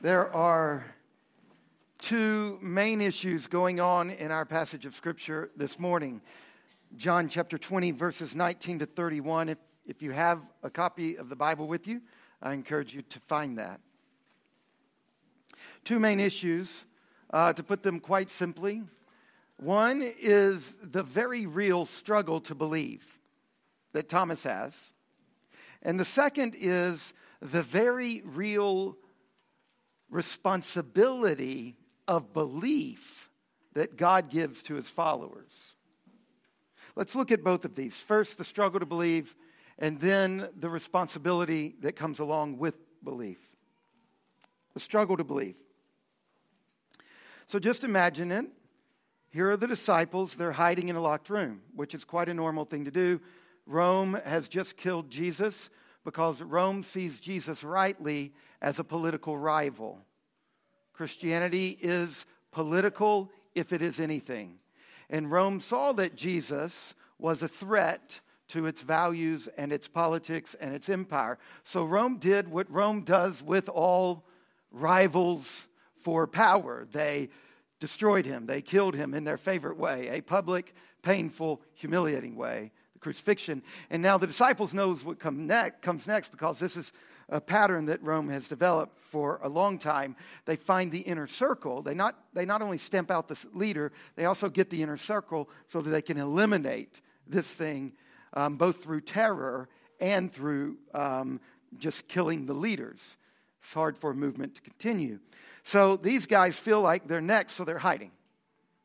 There are two main issues going on in our passage of Scripture this morning. John chapter 20, verses 19 to 31. If, if you have a copy of the Bible with you, I encourage you to find that. Two main issues, uh, to put them quite simply. One is the very real struggle to believe that Thomas has. And the second is the very real responsibility of belief that God gives to his followers. Let's look at both of these. First, the struggle to believe, and then the responsibility that comes along with belief. The struggle to believe. So just imagine it. Here are the disciples. They're hiding in a locked room, which is quite a normal thing to do. Rome has just killed Jesus because Rome sees Jesus rightly as a political rival. Christianity is political if it is anything. And Rome saw that Jesus was a threat to its values and its politics and its empire. So Rome did what Rome does with all rivals for power. They destroyed him, they killed him in their favorite way, a public, painful, humiliating way crucifixion. And now the disciples knows what come next, comes next because this is a pattern that Rome has developed for a long time. They find the inner circle. They not, they not only stamp out the leader, they also get the inner circle so that they can eliminate this thing um, both through terror and through um, just killing the leaders. It's hard for a movement to continue. So these guys feel like they're next, so they're hiding.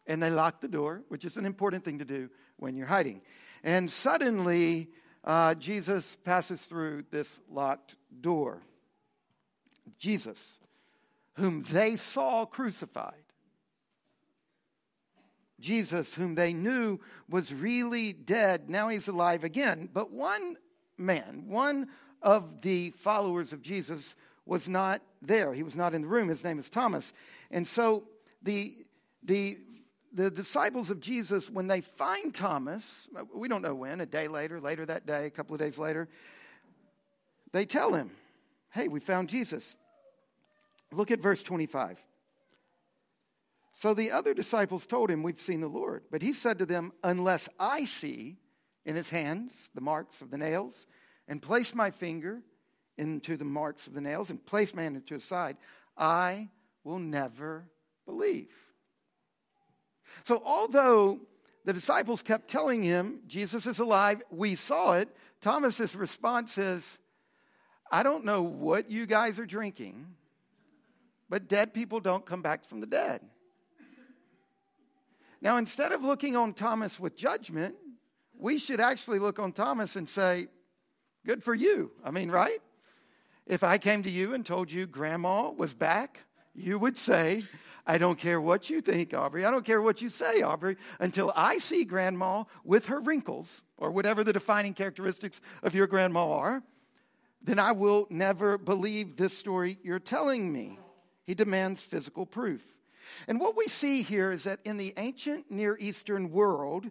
And they lock the door, which is an important thing to do when you're hiding. And suddenly, uh, Jesus passes through this locked door. Jesus, whom they saw crucified. Jesus, whom they knew was really dead, now he's alive again. But one man, one of the followers of Jesus, was not there. He was not in the room. His name is Thomas. And so the, the the disciples of Jesus, when they find Thomas, we don't know when, a day later, later that day, a couple of days later, they tell him, Hey, we found Jesus. Look at verse 25. So the other disciples told him, We've seen the Lord. But he said to them, Unless I see in his hands the marks of the nails, and place my finger into the marks of the nails, and place my hand into his side, I will never believe. So, although the disciples kept telling him, Jesus is alive, we saw it, Thomas's response is, I don't know what you guys are drinking, but dead people don't come back from the dead. Now, instead of looking on Thomas with judgment, we should actually look on Thomas and say, Good for you. I mean, right? If I came to you and told you grandma was back, you would say, I don't care what you think, Aubrey. I don't care what you say, Aubrey, until I see grandma with her wrinkles or whatever the defining characteristics of your grandma are, then I will never believe this story you're telling me. He demands physical proof. And what we see here is that in the ancient Near Eastern world,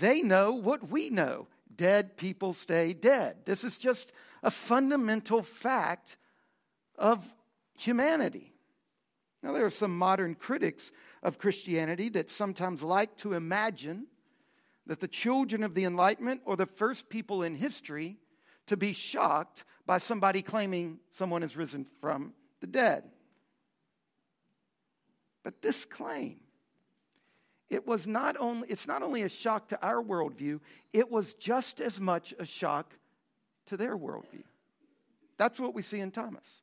they know what we know dead people stay dead. This is just a fundamental fact of humanity. Now, there are some modern critics of Christianity that sometimes like to imagine that the children of the Enlightenment or the first people in history to be shocked by somebody claiming someone has risen from the dead. But this claim, it was not only, it's not only a shock to our worldview, it was just as much a shock to their worldview. That's what we see in Thomas.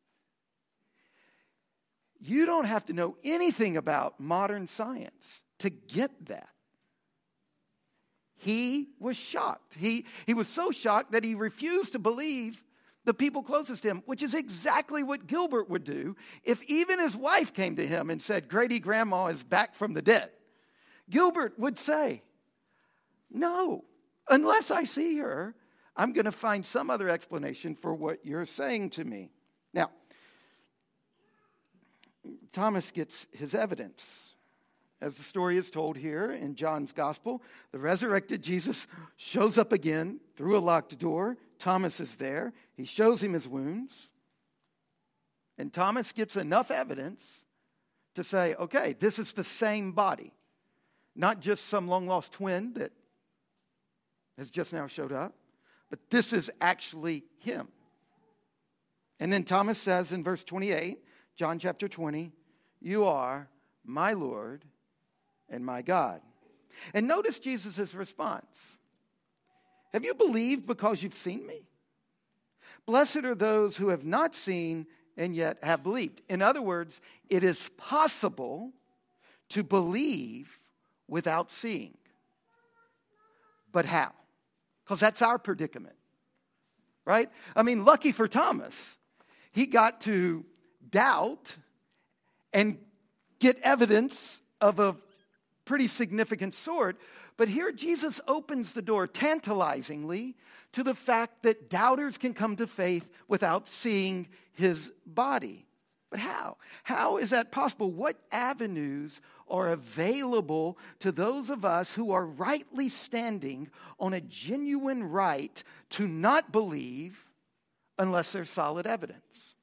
You don't have to know anything about modern science to get that. He was shocked. He, he was so shocked that he refused to believe the people closest to him, which is exactly what Gilbert would do if even his wife came to him and said, Grady Grandma is back from the dead. Gilbert would say, No, unless I see her, I'm going to find some other explanation for what you're saying to me. Now, Thomas gets his evidence. As the story is told here in John's gospel, the resurrected Jesus shows up again through a locked door. Thomas is there. He shows him his wounds. And Thomas gets enough evidence to say, okay, this is the same body, not just some long lost twin that has just now showed up, but this is actually him. And then Thomas says in verse 28, John chapter 20, You are my Lord and my God. And notice Jesus' response Have you believed because you've seen me? Blessed are those who have not seen and yet have believed. In other words, it is possible to believe without seeing. But how? Because that's our predicament, right? I mean, lucky for Thomas, he got to doubt and get evidence of a pretty significant sort. But here Jesus opens the door tantalizingly to the fact that doubters can come to faith without seeing his body. But how? How is that possible? What avenues are available to those of us who are rightly standing on a genuine right to not believe unless there's solid evidence?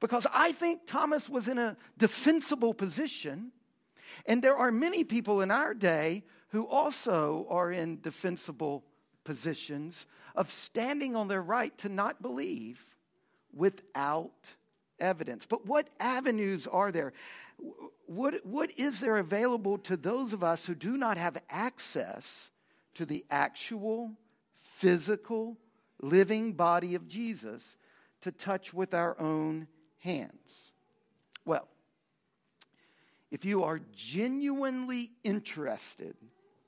Because I think Thomas was in a defensible position, and there are many people in our day who also are in defensible positions of standing on their right to not believe without evidence. But what avenues are there? What, what is there available to those of us who do not have access to the actual, physical, living body of Jesus to touch with our own hands? Well, if you are genuinely interested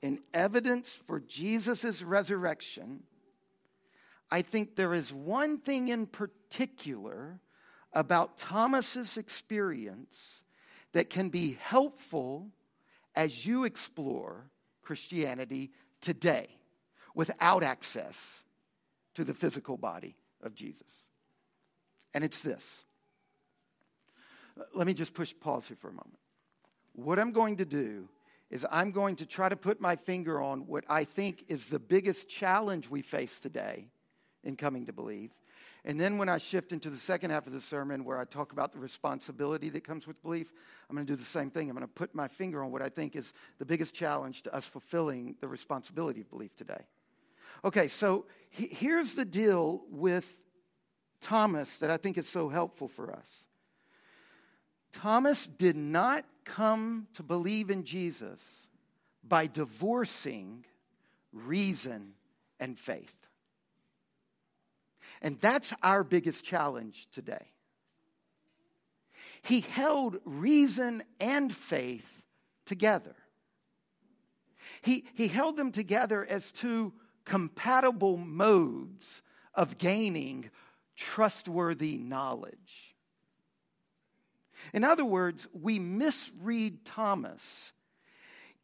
in evidence for Jesus' resurrection, I think there is one thing in particular about Thomas's experience that can be helpful as you explore Christianity today without access to the physical body of Jesus. And it's this. Let me just push pause here for a moment. What I'm going to do is I'm going to try to put my finger on what I think is the biggest challenge we face today in coming to believe. And then when I shift into the second half of the sermon where I talk about the responsibility that comes with belief, I'm going to do the same thing. I'm going to put my finger on what I think is the biggest challenge to us fulfilling the responsibility of belief today. Okay, so here's the deal with Thomas that I think is so helpful for us. Thomas did not come to believe in Jesus by divorcing reason and faith. And that's our biggest challenge today. He held reason and faith together. He, he held them together as two compatible modes of gaining trustworthy knowledge. In other words, we misread Thomas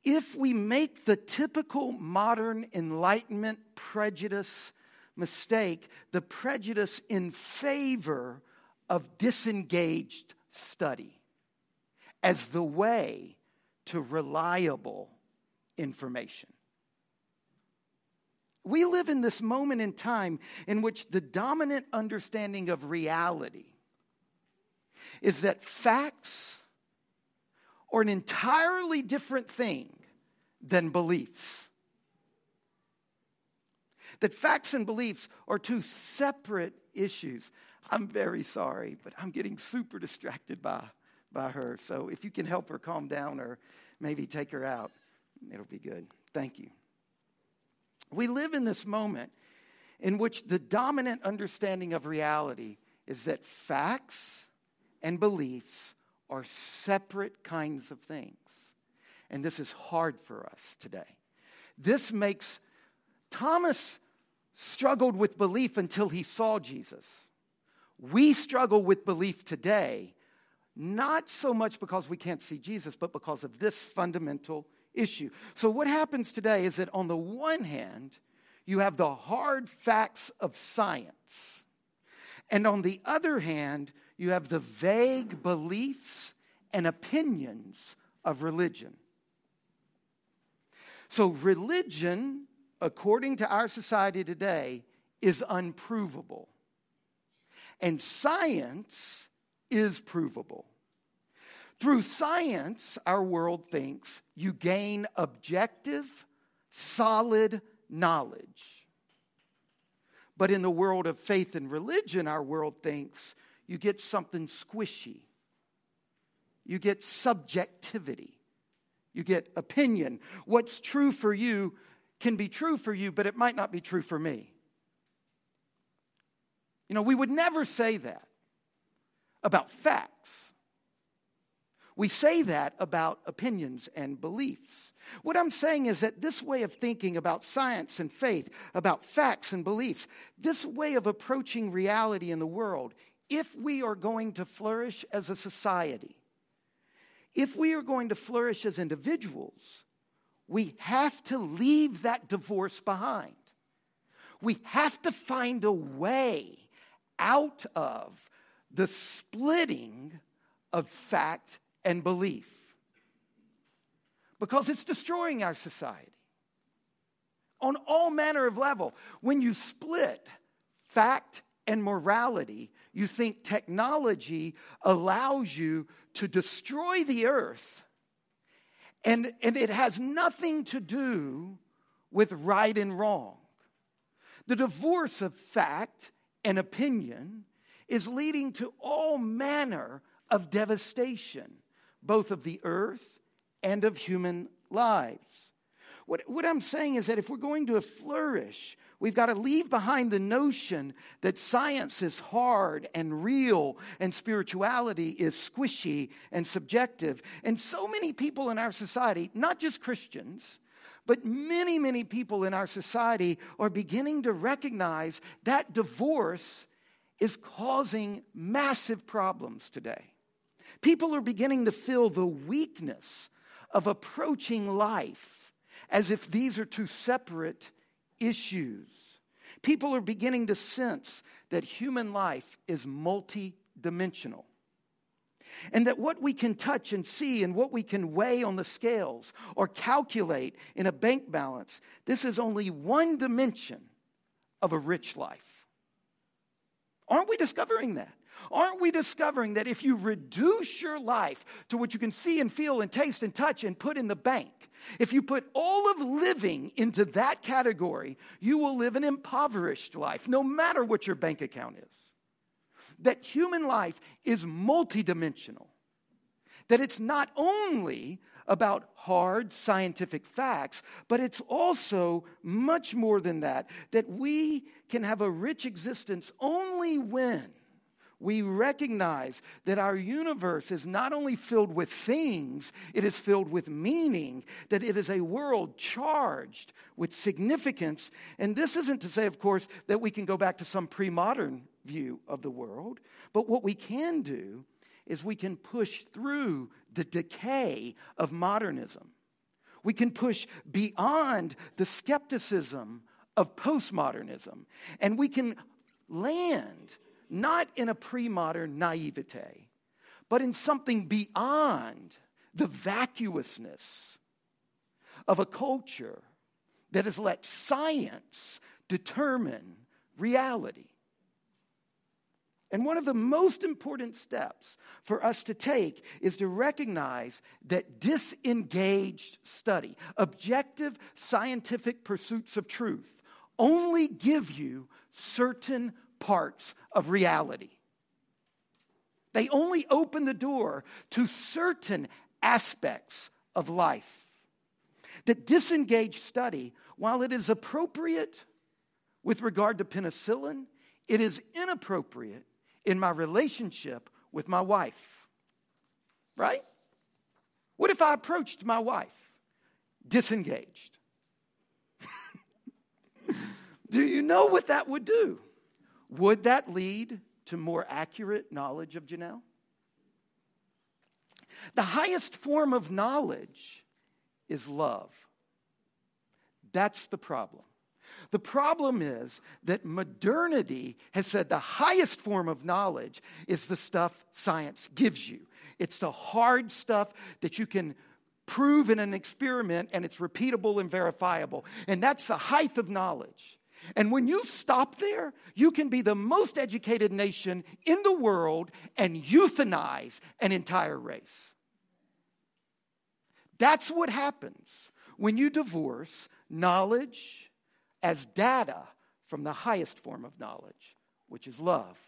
if we make the typical modern Enlightenment prejudice mistake, the prejudice in favor of disengaged study as the way to reliable information. We live in this moment in time in which the dominant understanding of reality is that facts are an entirely different thing than beliefs. That facts and beliefs are two separate issues. I'm very sorry, but I'm getting super distracted by, by her. So if you can help her calm down or maybe take her out, it'll be good. Thank you. We live in this moment in which the dominant understanding of reality is that facts and beliefs are separate kinds of things. And this is hard for us today. This makes Thomas struggled with belief until he saw Jesus. We struggle with belief today, not so much because we can't see Jesus, but because of this fundamental issue. So, what happens today is that on the one hand, you have the hard facts of science, and on the other hand, you have the vague beliefs and opinions of religion. So, religion according to our society today, is unprovable. And science is provable. Through science, our world thinks you gain objective, solid knowledge. But in the world of faith and religion, our world thinks you get something squishy. You get subjectivity. You get opinion. What's true for you can be true for you, but it might not be true for me. You know, we would never say that about facts. We say that about opinions and beliefs. What I'm saying is that this way of thinking about science and faith, about facts and beliefs, this way of approaching reality in the world, if we are going to flourish as a society, if we are going to flourish as individuals, we have to leave that divorce behind. We have to find a way out of the splitting of fact and belief. Because it's destroying our society. On all manner of level. When you split fact and morality you think technology allows you to destroy the earth and, and it has nothing to do with right and wrong the divorce of fact and opinion is leading to all manner of devastation, both of the earth and of human lives. What, what I'm saying is that if we're going to flourish, we've got to leave behind the notion that science is hard and real and spirituality is squishy and subjective. And so many people in our society, not just Christians, but many, many people in our society are beginning to recognize that divorce is causing massive problems today. People are beginning to feel the weakness of approaching life as if these are two separate issues. People are beginning to sense that human life is multidimensional. And that what we can touch and see and what we can weigh on the scales or calculate in a bank balance, this is only one dimension of a rich life. Aren't we discovering that? Aren't we discovering that if you reduce your life to what you can see and feel and taste and touch and put in the bank, if you put all of living into that category, you will live an impoverished life, no matter what your bank account is? that human life is multidimensional. That it's not only about hard scientific facts, but it's also much more than that. That we can have a rich existence only when we recognize that our universe is not only filled with things, it is filled with meaning, that it is a world charged with significance. And this isn't to say, of course, that we can go back to some pre modern view of the world. But what we can do is we can push through the decay of modernism. We can push beyond the skepticism of postmodernism. And we can land not in a pre modern naivete, but in something beyond the vacuousness of a culture that has let science determine reality. And one of the most important steps for us to take is to recognize that disengaged study, objective scientific pursuits of truth, only give you certain parts of reality. They only open the door to certain aspects of life. That disengaged study, while it is appropriate with regard to penicillin, it is inappropriate in my relationship with my wife. Right? What if I approached my wife disengaged? do you know what that would do? Would that lead to more accurate knowledge of Janelle? The highest form of knowledge is love. That's the problem. The problem is that modernity has said the highest form of knowledge is the stuff science gives you. It's the hard stuff that you can prove in an experiment and it's repeatable and verifiable. And that's the height of knowledge. And when you stop there, you can be the most educated nation in the world and euthanize an entire race. That's what happens when you divorce knowledge as data from the highest form of knowledge, which is love.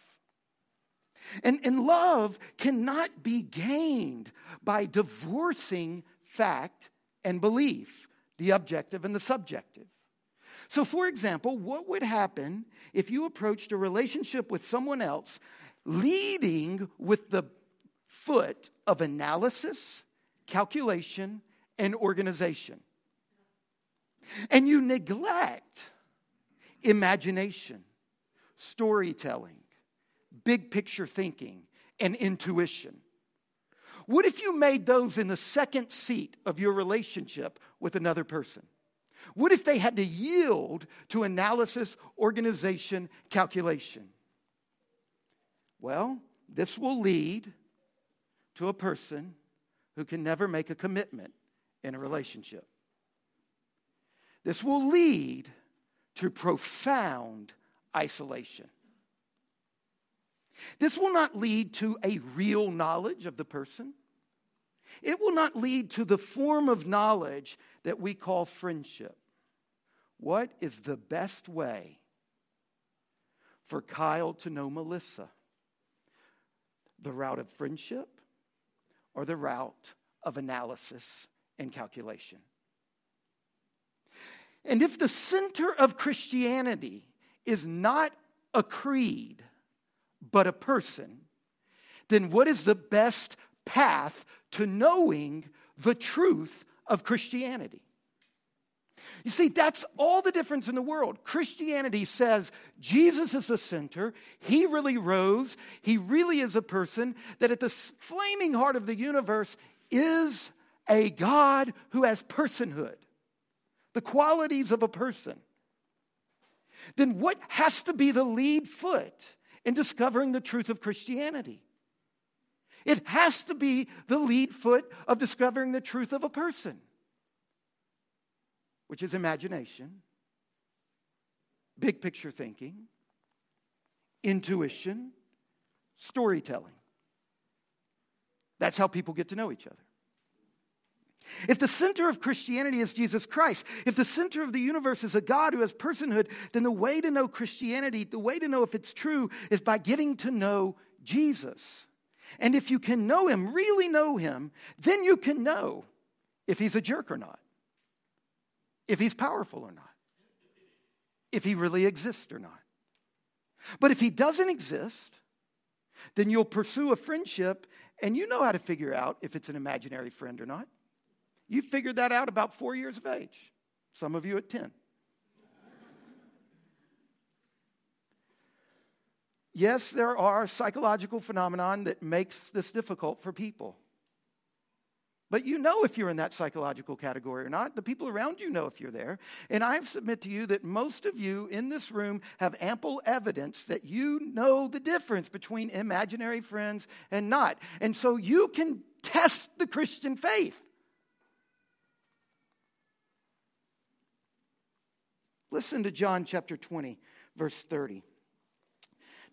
And, and love cannot be gained by divorcing fact and belief, the objective and the subjective. So, for example, what would happen if you approached a relationship with someone else leading with the foot of analysis, calculation, and organization? And you neglect imagination, storytelling, big picture thinking, and intuition. What if you made those in the second seat of your relationship with another person? What if they had to yield to analysis, organization, calculation? Well, this will lead to a person who can never make a commitment in a relationship. This will lead to profound isolation. This will not lead to a real knowledge of the person. It will not lead to the form of knowledge that we call friendship. What is the best way for Kyle to know Melissa? The route of friendship or the route of analysis and calculation? And if the center of Christianity is not a creed, but a person, then what is the best path to knowing the truth of Christianity? You see, that's all the difference in the world. Christianity says Jesus is the center. He really rose. He really is a person that at the flaming heart of the universe is a God who has personhood, the qualities of a person. Then what has to be the lead foot in discovering the truth of Christianity? It has to be the lead foot of discovering the truth of a person which is imagination, big picture thinking, intuition, storytelling. That's how people get to know each other. If the center of Christianity is Jesus Christ, if the center of the universe is a God who has personhood, then the way to know Christianity, the way to know if it's true, is by getting to know Jesus. And if you can know him, really know him, then you can know if he's a jerk or not if he's powerful or not, if he really exists or not. But if he doesn't exist, then you'll pursue a friendship and you know how to figure out if it's an imaginary friend or not. You figured that out about four years of age, some of you at 10. Yes, there are psychological phenomenon that makes this difficult for people. But you know if you're in that psychological category or not. The people around you know if you're there. And I submit to you that most of you in this room have ample evidence that you know the difference between imaginary friends and not. And so you can test the Christian faith. Listen to John chapter 20, verse 30.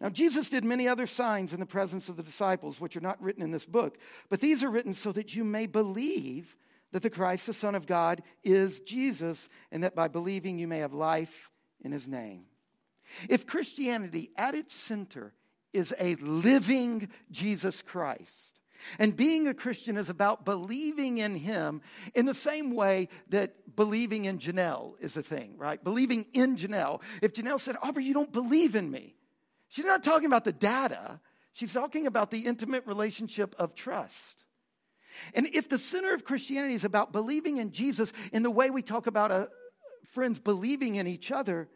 Now, Jesus did many other signs in the presence of the disciples, which are not written in this book, but these are written so that you may believe that the Christ, the Son of God, is Jesus, and that by believing you may have life in his name. If Christianity at its center is a living Jesus Christ, and being a Christian is about believing in Him in the same way that believing in Janelle is a thing, right? Believing in Janelle. If Janelle said, Aubrey, you don't believe in me, She's not talking about the data, she's talking about the intimate relationship of trust. And if the center of Christianity is about believing in Jesus in the way we talk about a, uh, friends believing in each other,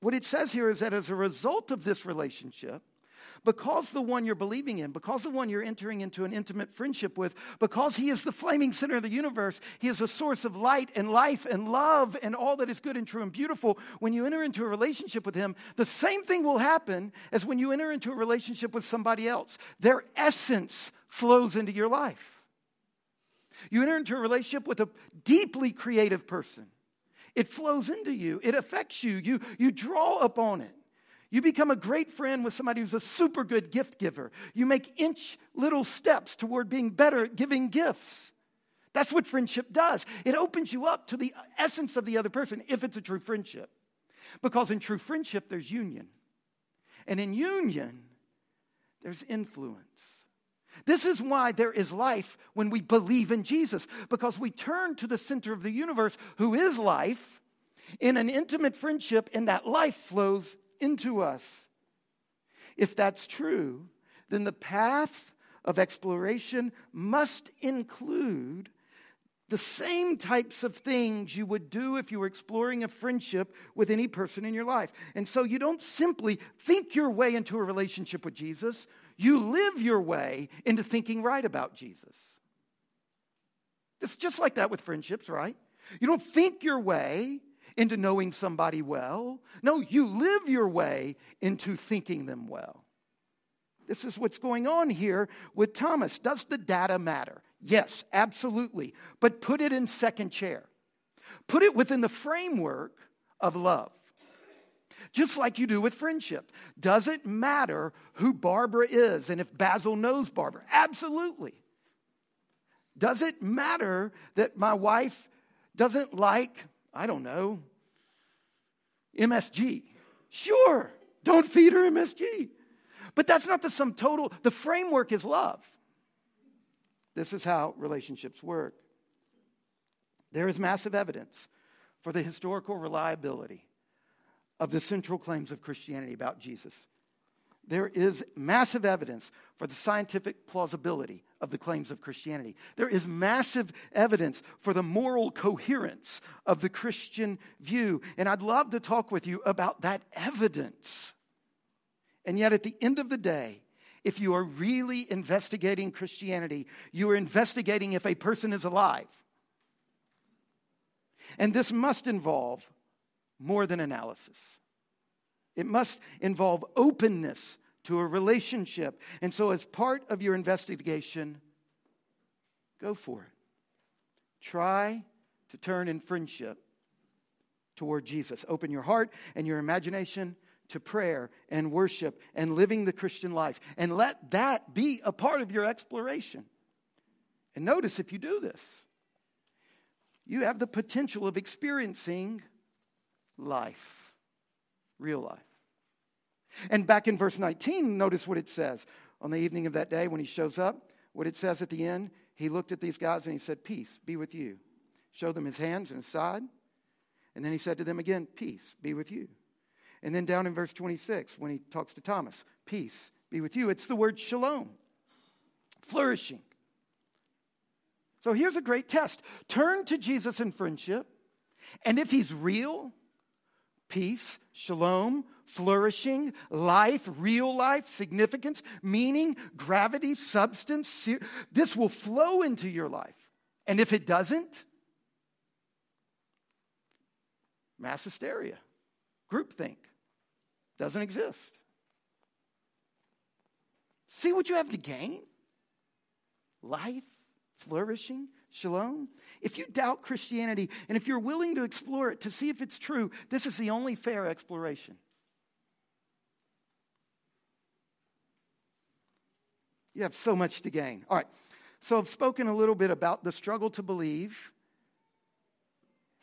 what it says here is that as a result of this relationship, because the one you're believing in, because the one you're entering into an intimate friendship with, because he is the flaming center of the universe, he is a source of light and life and love and all that is good and true and beautiful. When you enter into a relationship with him, the same thing will happen as when you enter into a relationship with somebody else. Their essence flows into your life. You enter into a relationship with a deeply creative person It flows into you, it affects you, you, you draw upon it. You become a great friend with somebody who's a super good gift giver. You make inch little steps toward being better at giving gifts. That's what friendship does. It opens you up to the essence of the other person if it's a true friendship. Because in true friendship, there's union. And in union, there's influence. This is why there is life when we believe in Jesus, because we turn to the center of the universe, who is life, in an intimate friendship, and that life flows into us. If that's true, then the path of exploration must include the same types of things you would do if you were exploring a friendship with any person in your life. And so you don't simply think your way into a relationship with Jesus, you live your way into thinking right about Jesus. It's just like that with friendships, right? You don't think your way into knowing somebody well. No, you live your way into thinking them well. This is what's going on here with Thomas. Does the data matter? Yes, absolutely. But put it in second chair. Put it within the framework of love. Just like you do with friendship. Does it matter who Barbara is and if Basil knows Barbara? Absolutely. Does it matter that my wife doesn't like, I don't know, MSG? Sure, don't feed her MSG. But that's not the sum total. The framework is love. This is how relationships work. There is massive evidence for the historical reliability of the central claims of Christianity about Jesus. There is massive evidence for the scientific plausibility of the claims of Christianity. There is massive evidence for the moral coherence of the Christian view. And I'd love to talk with you about that evidence. And yet, at the end of the day, if you are really investigating Christianity, you are investigating if a person is alive. And this must involve more than analysis, it must involve openness to a relationship. And so, as part of your investigation, go for it. Try to turn in friendship toward Jesus. Open your heart and your imagination to prayer and worship and living the Christian life. And let that be a part of your exploration. And notice if you do this, you have the potential of experiencing life, real life. And back in verse 19, notice what it says. On the evening of that day, when he shows up, what it says at the end, he looked at these guys and he said, Peace be with you. Showed them his hands and his side. And then he said to them again, Peace be with you. And then down in verse 26, when he talks to Thomas, peace be with you. It's the word shalom, flourishing. So here's a great test turn to Jesus in friendship, and if he's real, peace, shalom, flourishing, life, real life, significance, meaning, gravity, substance, this will flow into your life. And if it doesn't, mass hysteria, groupthink, doesn't exist. See what you have to gain? Life, flourishing, shalom. If you doubt Christianity and if you're willing to explore it to see if it's true, this is the only fair exploration. You have so much to gain. All right. So I've spoken a little bit about the struggle to believe,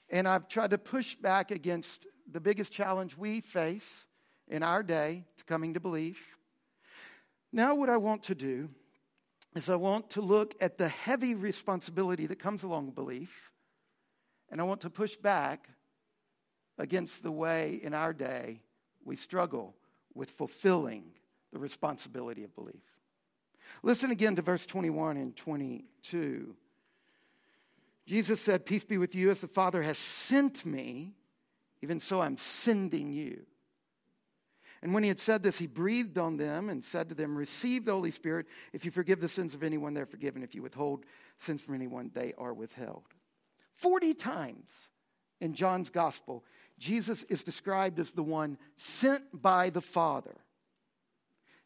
and I've tried to push back against the biggest challenge we face in our day to coming to belief. Now, what I want to do is I want to look at the heavy responsibility that comes along with belief, and I want to push back against the way in our day we struggle with fulfilling the responsibility of belief. Listen again to verse 21 and 22. Jesus said, Peace be with you, as the Father has sent me, even so I'm sending you. And when he had said this, he breathed on them and said to them, Receive the Holy Spirit. If you forgive the sins of anyone, they're forgiven. If you withhold sins from anyone, they are withheld. 40 times in John's gospel, Jesus is described as the one sent by the Father.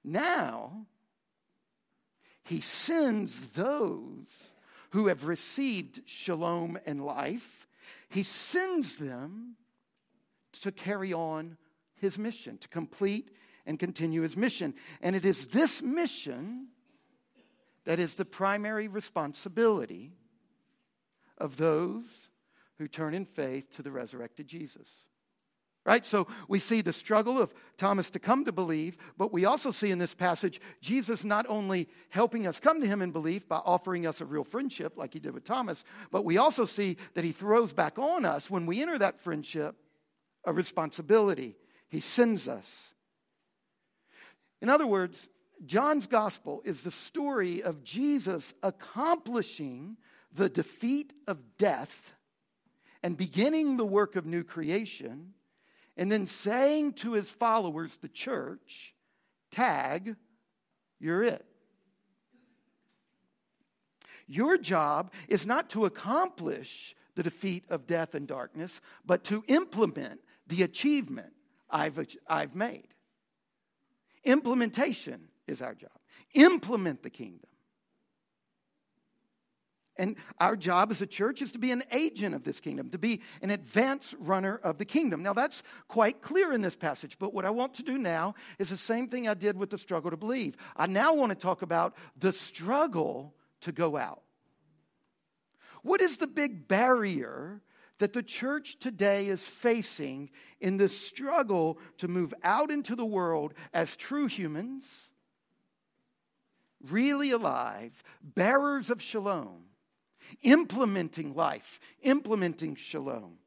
Now, he sends those who have received shalom and life he sends them to carry on his mission, to complete and continue his mission. And it is this mission that is the primary responsibility of those who turn in faith to the resurrected Jesus. Right? So we see the struggle of Thomas to come to believe, but we also see in this passage Jesus not only helping us come to him in belief by offering us a real friendship like he did with Thomas, but we also see that he throws back on us when we enter that friendship a responsibility. He sends us. In other words, John's gospel is the story of Jesus accomplishing the defeat of death and beginning the work of new creation, and then saying to his followers, the church, tag, you're it. Your job is not to accomplish the defeat of death and darkness, but to implement the achievement I've, I've made. Implementation is our job. Implement the kingdom. And our job as a church is to be an agent of this kingdom, to be an advance runner of the kingdom. Now, that's quite clear in this passage, but what I want to do now is the same thing I did with the struggle to believe. I now want to talk about the struggle to go out. What is the big barrier that the church today is facing in this struggle to move out into the world as true humans, really alive, bearers of shalom, implementing life, implementing shalom.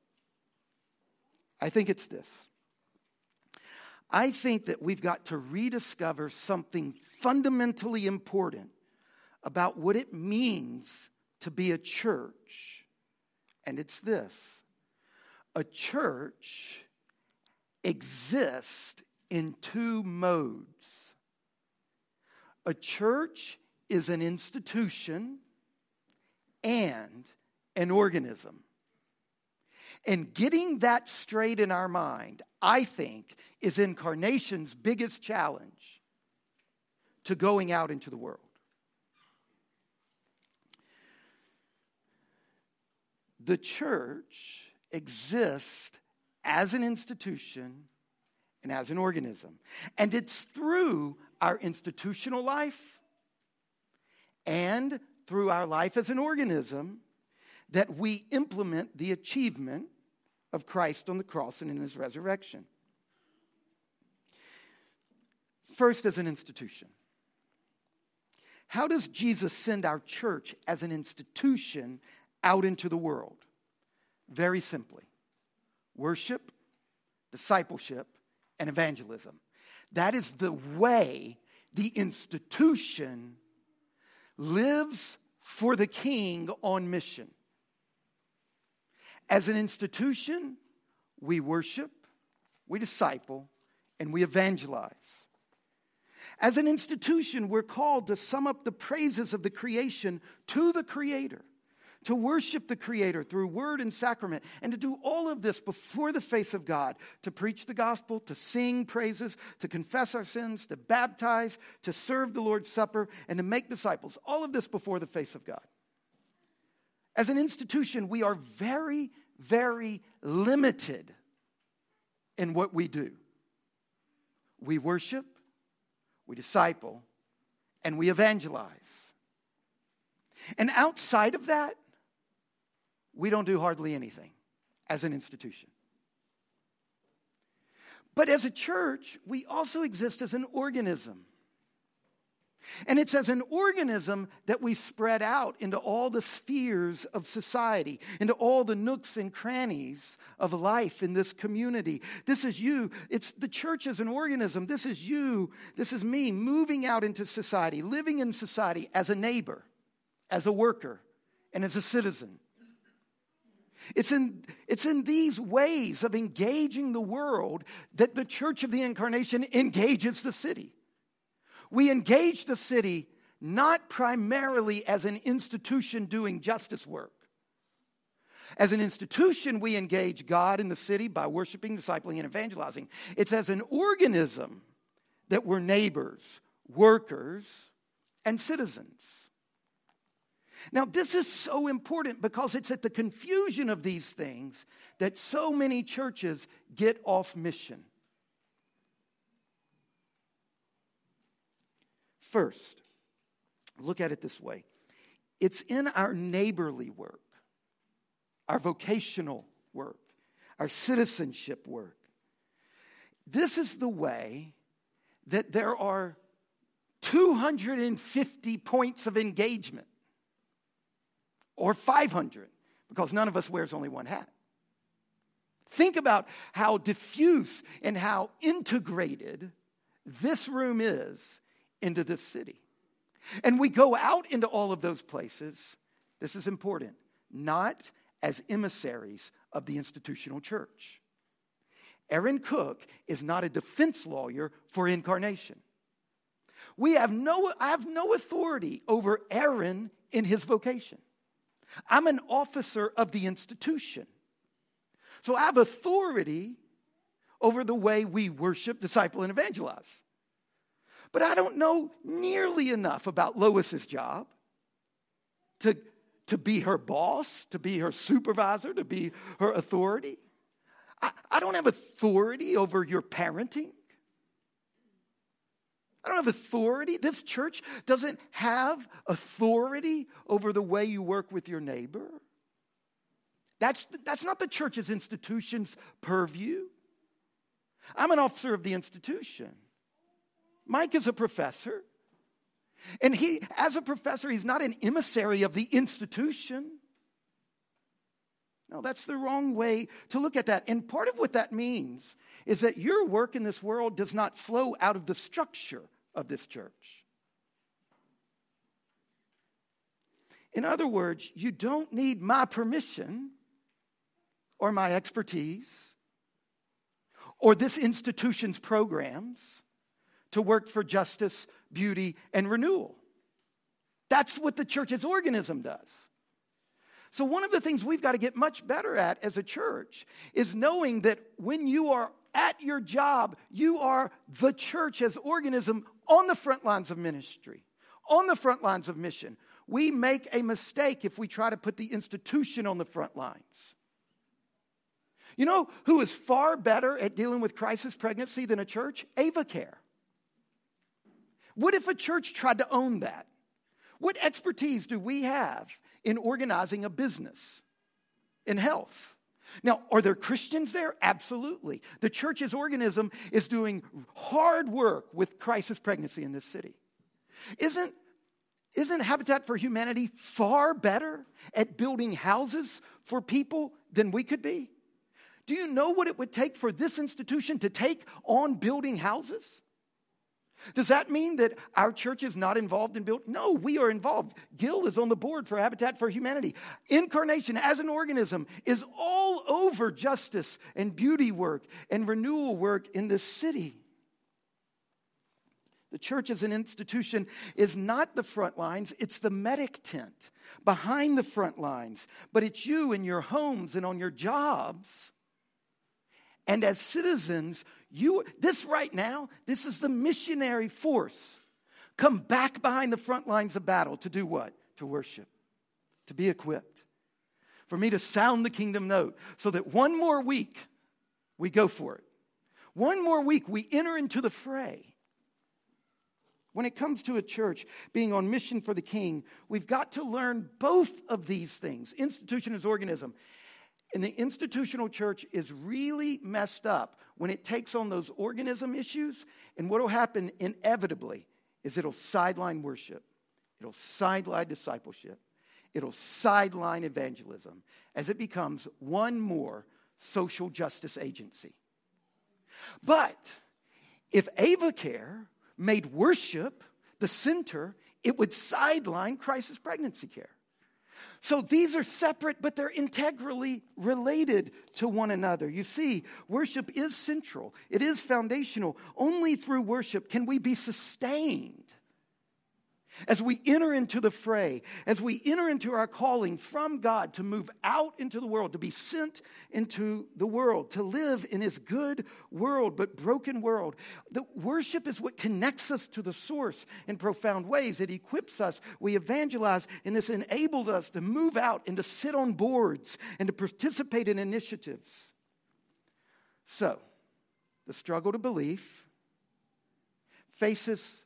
I think it's this. I think that we've got to rediscover something fundamentally important about what it means to be a church. And it's this a church exists in two modes. A church is an institution and an organism. And getting that straight in our mind, I think, is incarnation's biggest challenge to going out into the world. The church exists as an institution and as an organism. And it's through our institutional life and through our life as an organism that we implement the achievement of Christ on the cross and in his resurrection. First, as an institution. How does Jesus send our church as an institution out into the world? Very simply worship, discipleship, and evangelism. That is the way the institution lives for the king on mission. As an institution, we worship, we disciple, and we evangelize. As an institution, we're called to sum up the praises of the creation to the Creator to worship the Creator through word and sacrament, and to do all of this before the face of God, to preach the gospel, to sing praises, to confess our sins, to baptize, to serve the Lord's Supper, and to make disciples. All of this before the face of God. As an institution, we are very, very limited in what we do. We worship, we disciple, and we evangelize. And outside of that, we don't do hardly anything as an institution. But as a church, we also exist as an organism. And it's as an organism that we spread out into all the spheres of society, into all the nooks and crannies of life in this community. This is you. It's the church as an organism. This is you. This is me moving out into society, living in society as a neighbor, as a worker, and as a citizen. It's in, it's in these ways of engaging the world that the Church of the Incarnation engages the city. We engage the city not primarily as an institution doing justice work. As an institution, we engage God in the city by worshiping, discipling, and evangelizing. It's as an organism that we're neighbors, workers, and citizens. Now, this is so important because it's at the confusion of these things that so many churches get off mission. First, look at it this way it's in our neighborly work, our vocational work, our citizenship work. This is the way that there are 250 points of engagement or 500 because none of us wears only one hat. Think about how diffuse and how integrated this room is into this city. And we go out into all of those places, this is important, not as emissaries of the institutional church. Aaron Cook is not a defense lawyer for incarnation. We have no, I have no authority over Aaron in his vocation. I'm an officer of the institution. So I have authority over the way we worship, disciple, and evangelize. But I don't know nearly enough about Lois's job to, to be her boss, to be her supervisor, to be her authority. I, I don't have authority over your parenting. I don't have authority. This church doesn't have authority over the way you work with your neighbor. That's, that's not the church's institution's purview. I'm an officer of the institution. Mike is a professor. And he, as a professor, he's not an emissary of the institution. No, that's the wrong way to look at that. And part of what that means is that your work in this world does not flow out of the structure of this church. In other words, you don't need my permission or my expertise or this institution's programs to work for justice, beauty, and renewal. That's what the church's organism does. So, one of the things we've got to get much better at as a church is knowing that when you are at your job, you are the church as organism on the front lines of ministry, on the front lines of mission. We make a mistake if we try to put the institution on the front lines. You know who is far better at dealing with crisis pregnancy than a church? AvaCare. What if a church tried to own that? What expertise do we have in organizing a business in health? Now, are there Christians there? Absolutely. The church's organism is doing hard work with crisis pregnancy in this city. Isn't, isn't Habitat for Humanity far better at building houses for people than we could be? Do you know what it would take for this institution to take on building houses? Does that mean that our church is not involved in building? No, we are involved. Gil is on the board for Habitat for Humanity. Incarnation as an organism is all over justice and beauty work and renewal work in this city. The church as an institution is not the front lines, it's the medic tent behind the front lines. But it's you in your homes and on your jobs. And as citizens, you, this right now, this is the missionary force. Come back behind the front lines of battle to do what? To worship, to be equipped, for me to sound the kingdom note so that one more week we go for it. One more week we enter into the fray. When it comes to a church being on mission for the king, we've got to learn both of these things institution as organism. And the institutional church is really messed up when it takes on those organism issues. And what will happen inevitably is it'll sideline worship, it'll sideline discipleship, it'll sideline evangelism as it becomes one more social justice agency. But if AvaCare made worship the center, it would sideline crisis pregnancy care. So these are separate, but they're integrally related to one another. You see, worship is central, it is foundational. Only through worship can we be sustained. As we enter into the fray, as we enter into our calling from God to move out into the world, to be sent into the world, to live in His good world, but broken world, the worship is what connects us to the source in profound ways. It equips us, we evangelize, and this enables us to move out and to sit on boards and to participate in initiatives. So, the struggle to belief faces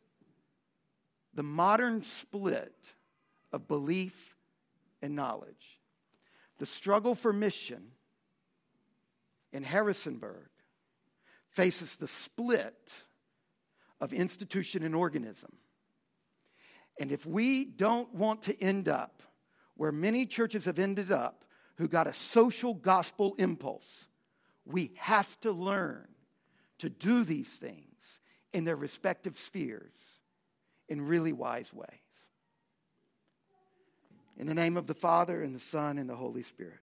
the modern split of belief and knowledge. The struggle for mission in Harrisonburg faces the split of institution and organism. And if we don't want to end up where many churches have ended up, who got a social gospel impulse, we have to learn to do these things in their respective spheres in really wise ways. In the name of the Father, and the Son, and the Holy Spirit.